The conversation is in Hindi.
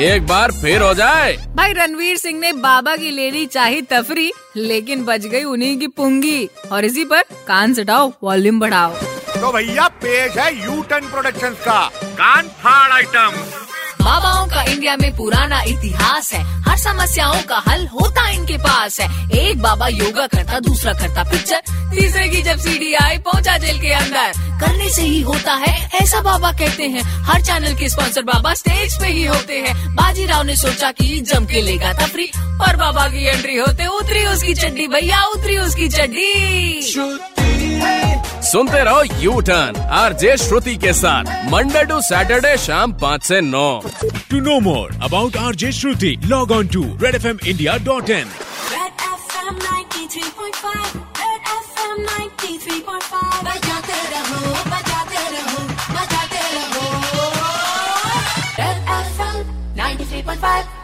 एक बार फिर हो जाए। भाई रणवीर सिंह ने बाबा की लेनी चाही तफरी लेकिन बच गई उन्हीं की पुंगी। और इसी पर कान सटाओ वॉल्यूम बढ़ाओ। तो भैया पेश है यू टर्न प्रोडक्शन का। कान फाड़ आइटम बाबाओं का इंडिया में पुराना इतिहास है। हर समस्याओं का हल होता इनके पास है। एक बाबा योगा करता, दूसरा करता पिक्चर तीसरे की जब सीडी आई पहुँचा जेल के अंदर। करने से ही होता है, ऐसा बाबा कहते हैं। हर चैनल के स्पॉन्सर बाबा स्टेज पे ही होते हैं। बाजीराव ने सोचा कि जम के लेगा तफरी और बाबा की एंट्री होते, उतरी उसकी चड्डी, भैया, उतरी उसकी चड्डी। सुनते रहो U turn R J Shruti के साथ मंडे टू सैटरडे शाम पाँच से नौ। To know more about R J Shruti log on to red F M India dot in Bye.